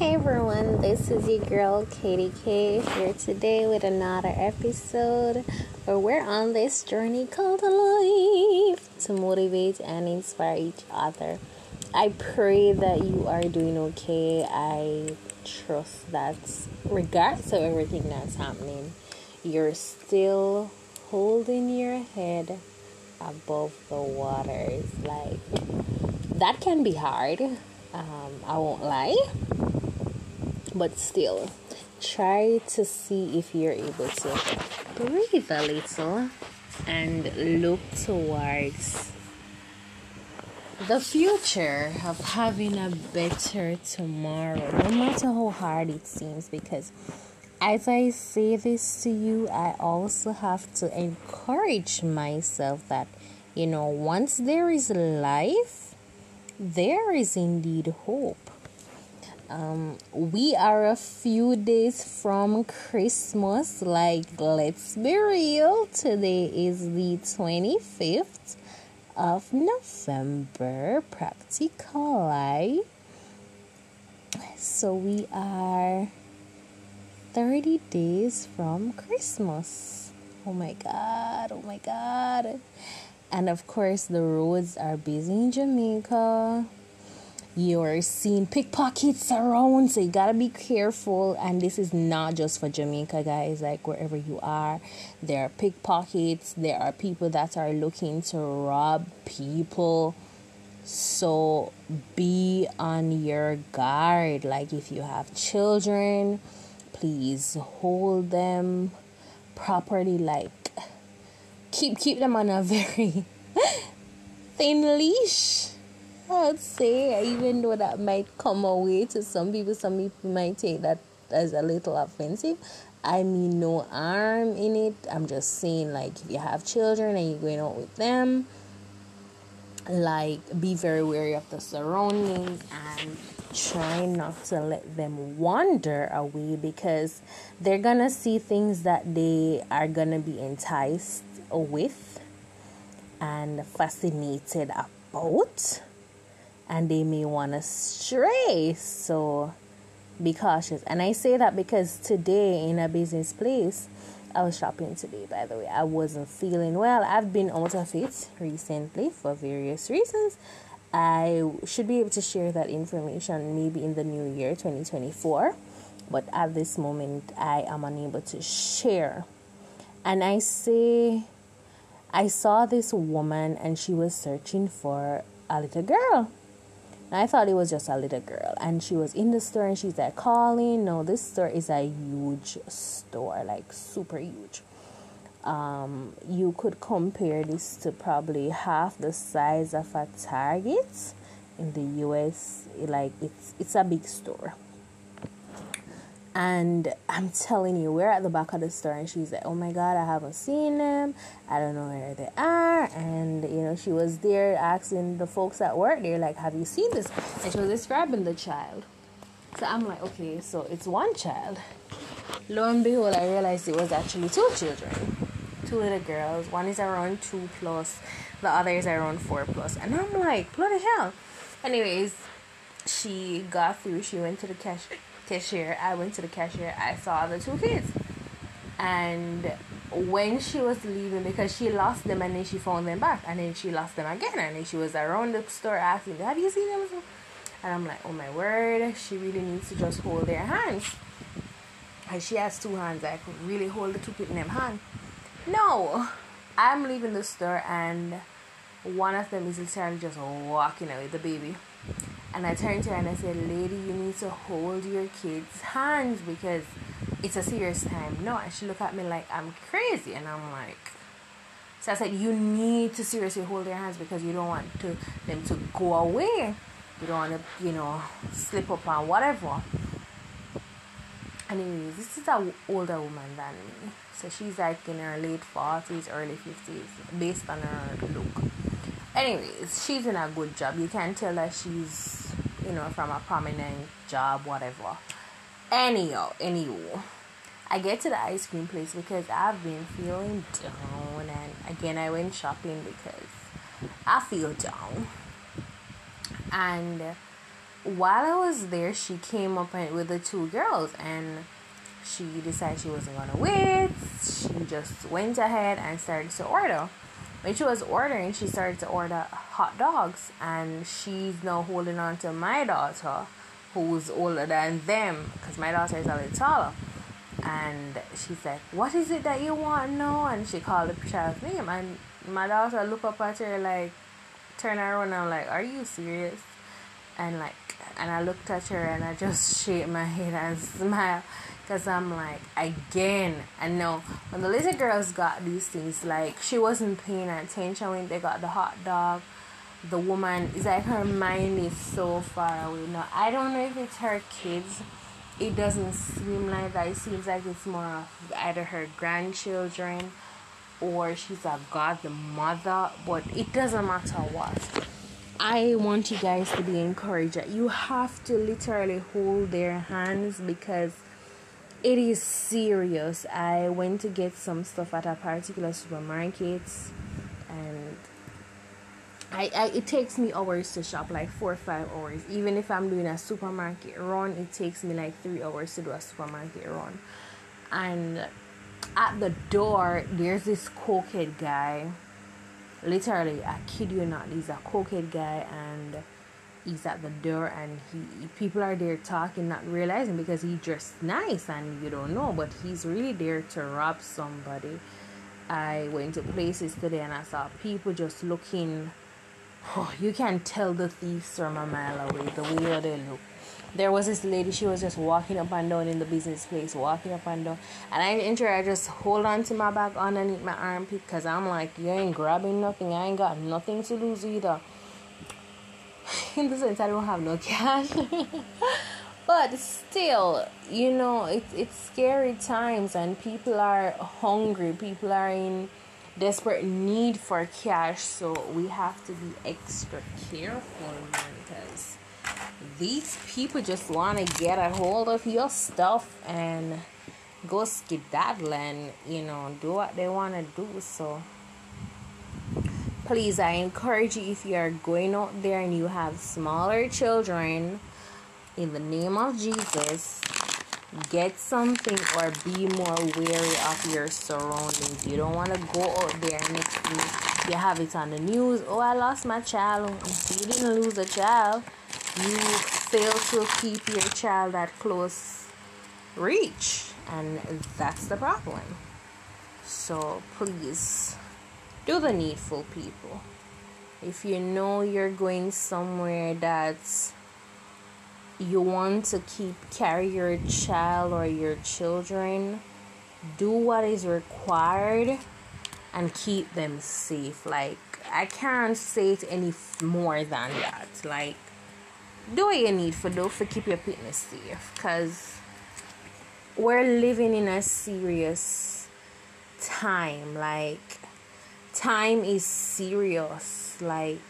Hey everyone, this is your girl Katie K here today with another episode where we're on this journey called life to motivate and inspire each other. I pray that you are doing okay. I trust that regardless of everything that's happening, you're still holding your head above the waters. Like that can be hard. Um, I won't lie but still try to see if you're able to breathe a little and look towards the future of having a better tomorrow no matter how hard it seems because as I say this to you, I also have to encourage myself that, you know, once there is life, there is indeed hope. Um, we are a few days from Christmas. Like, let's be real. Today is the 25th of November, practically. So, we are 30 days from Christmas. Oh my god, oh my god. And of course, the roads are busy in Jamaica you're seeing pickpockets around, so you gotta be careful. And this is not just for Jamaica, guys, like wherever you are, there are pickpockets, there are people that are looking to rob people. So be on your guard. Like if you have children, please hold them properly, like keep keep them on a very thin leash I'd say, even though that might come away to some people, some people might take that as a little offensive. I mean, no harm in it. I'm just saying, like, if you have children and you're going out with them, like, be very wary of the surroundings and try not to let them wander away because they're gonna see things that they are gonna be enticed with and fascinated about and they may want to stray. So be cautious. And I say that because today in a business place, I was shopping today, by the way. I wasn't feeling well. I've been out of it recently for various reasons. I should be able to share that information maybe in the new year 2024, but at this moment, I am unable to share. And I say, I saw this woman and she was searching for a little girl I thought it was just a little girl, and she was in the store and she's like calling. No, this store is a huge store, like super huge. Um, you could compare this to probably half the size of a Target in the US. Like it's it's a big store. And I'm telling you, we're at the back of the store, and she's like, "Oh my God, I haven't seen them. I don't know where they are." And you know, she was there asking the folks at work. They're like, "Have you seen this?" And she was describing the child. So I'm like, "Okay, so it's one child." Lo and behold, I realized it was actually two children, two little girls. One is around two plus, the other is around four plus. And I'm like, "Bloody hell!" Anyways, she got through. She went to the cash cashier. I went to the cashier. I saw the two kids. And when she was leaving, because she lost them and then she found them back, and then she lost them again, and then she was around the store asking, Have you seen them? And I'm like, Oh my word, she really needs to just hold their hands. And she has two hands, I could really hold the two kids in them hand. No, I'm leaving the store, and one of them is literally just walking away, the baby. And I turned to her and I said, Lady, you need to hold your kids' hands because it's a serious time. No, and she looked at me like I'm crazy. And I'm like, so I said, You need to seriously hold their hands because you don't want to them to go away. You don't want to, you know, slip up on whatever. Anyways, this is an older woman than me. So she's like in her late 40s, early 50s, based on her look anyways, she's in a good job. You can tell that she's, you know, from a prominent job, whatever. Anyhow, anywho, I get to the ice cream place because I've been feeling down, and again, I went shopping because I feel down. And while I was there, she came up with the two girls and she decided she wasn't gonna wait. She just went ahead and started to order. When she was ordering, she started to order hot dogs, and she's now holding on to my daughter, who's older than them, because my daughter is a little taller. And she said, "What is it that you want now?" And she called the child's name, and my daughter looked up at her like, turn around, and I'm like, "Are you serious?" And like, and I looked at her, and I just shake my head and smile because I'm like, again, I know when the little girls got these things, like, she wasn't paying attention when they got the hot dog. The woman, is like her mind is so far away. Now, I don't know if it's her kids. It doesn't seem like that. It seems like it's more of either her grandchildren or she's a godmother, but it doesn't matter what. I want you guys to be encouraged you have to literally hold their hands because it is serious. I went to get some stuff at a particular supermarket and I, I it takes me hours to shop like four or five hours. Even if i'm doing a supermarket run it takes me like three hours to do a supermarket run. And at the door there's this cokehead guy. Literally i kid you not he's a cokehead guy and he's at the door and he people are there talking not realizing because he dressed nice and you don't know but he's really there to rob somebody. I went to places today and i saw people just looking oh, you can tell the thieves from a mile away the way they look. There was this lady she was just walking up and down in the business place walking up and down. And i enter i just hold on to my bag underneath my armpit because i'm like you ain't grabbing nothing i ain't got nothing to lose either in the sense I don't have no cash. but still, you know, it's it's scary times and people are hungry. People are in desperate need for cash, so we have to be extra careful, man, because these people just want to get a hold of your stuff and go skedaddle and you know do what they want to do. So please i encourage you if you are going out there and you have smaller children in the name of jesus get something or be more wary of your surroundings. You don't want to go out there next week you have it on the news oh i lost my child you didn't lose a child you fail to keep your child at close reach. And that's the problem. So please do the needful people. If you know you're going somewhere that's you want to keep carry your child or your children do what is required and keep them safe. Like i can't say it any more than that. Like do what you need for do for keep your fitness safe. Because we're living in a serious time. Like time is serious. Like,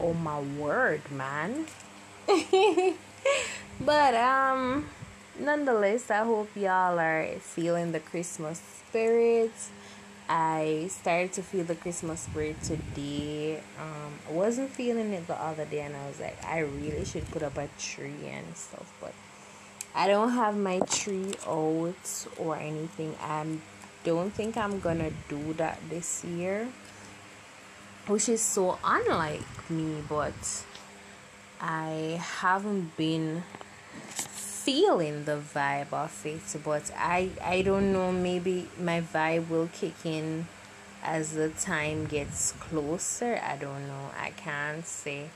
oh my word, man. but, um, nonetheless, I hope y'all are feeling the Christmas spirit. I started to feel the Christmas spirit today. Um, I wasn't feeling it the other day, and I was like, I really should put up a tree and stuff, but I don't have my tree out or anything. I'm don't think I'm gonna do that this year, which is so unlike me, but I haven't been feeling the vibe of it, but I I don't know, maybe my vibe will kick in as the time gets closer. I don't know. I can't say.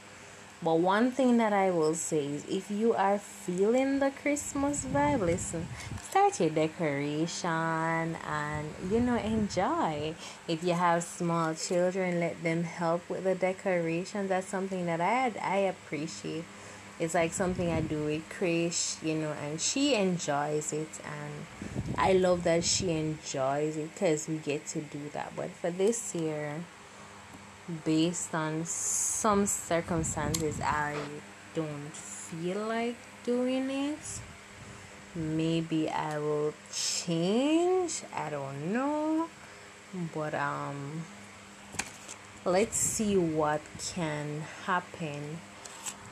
But one thing that I will say is if you are feeling the Christmas vibe, listen, start your decoration and you know enjoy. If you have small children, let them help with the decorations. That's something that I I appreciate. It's like something I do with Krish, you know, and she enjoys it, and I love that she enjoys it because we get to do that. But for this year, based on some circumstances I don't feel like doing it. Maybe I will change. I don't know. But um let's see what can happen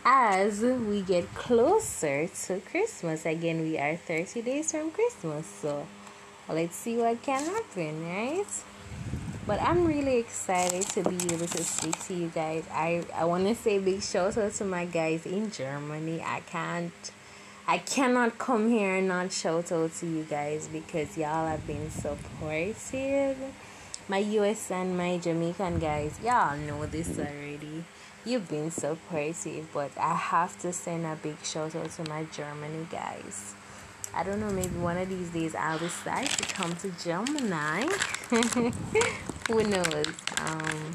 as we get closer to Christmas. Again, we are 30 days from Christmas, so let's see what can happen, right? But I'm really excited to be able to speak to you guys. I, I want to say big shout out to my guys in Germany. I can't, I cannot come here and not shout out to you guys because y'all have been supportive. My US and my Jamaican guys, y'all know this already. You've been supportive, but I have to send a big shout out to my Germany guys. I don't know, maybe one of these days I'll decide to come to Germany. Who knows? Um,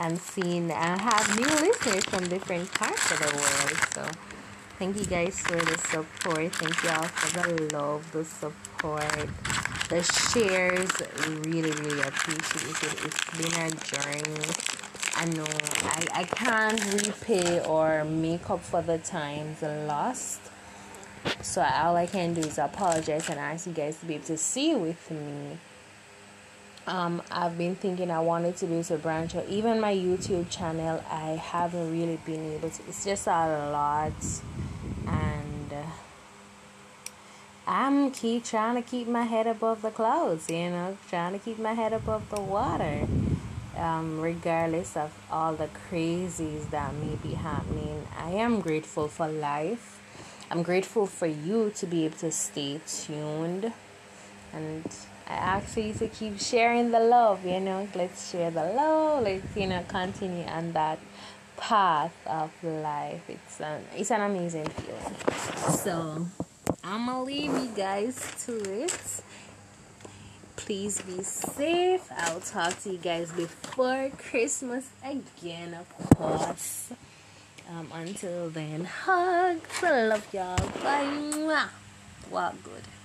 and seeing I have new listeners from different parts of the world. So thank you guys for the support. Thank you all for the love, the support, the shares. Really, really appreciate it. It's been a journey I know I, I can't repay or make up for the times lost. So all I can do is apologize and ask you guys to be able to see with me. Um, I've been thinking I wanted to be a branch out. Even my YouTube channel, I haven't really been able to. It's just a lot, and uh, I'm keep trying to keep my head above the clouds. You know, trying to keep my head above the water um, regardless of all the crazies that may be happening. I am grateful for life. I'm grateful for you to be able to stay tuned. And I ask you to keep sharing the love, you know. Let's share the love. Let's, you know, continue on that path of life. It's an, it's an amazing feeling. So, I'm going to leave you guys to it please be safe. I'll talk to you guys before Christmas again, of course. Um, until then, hugs. I love y'all. Bye. Walk good.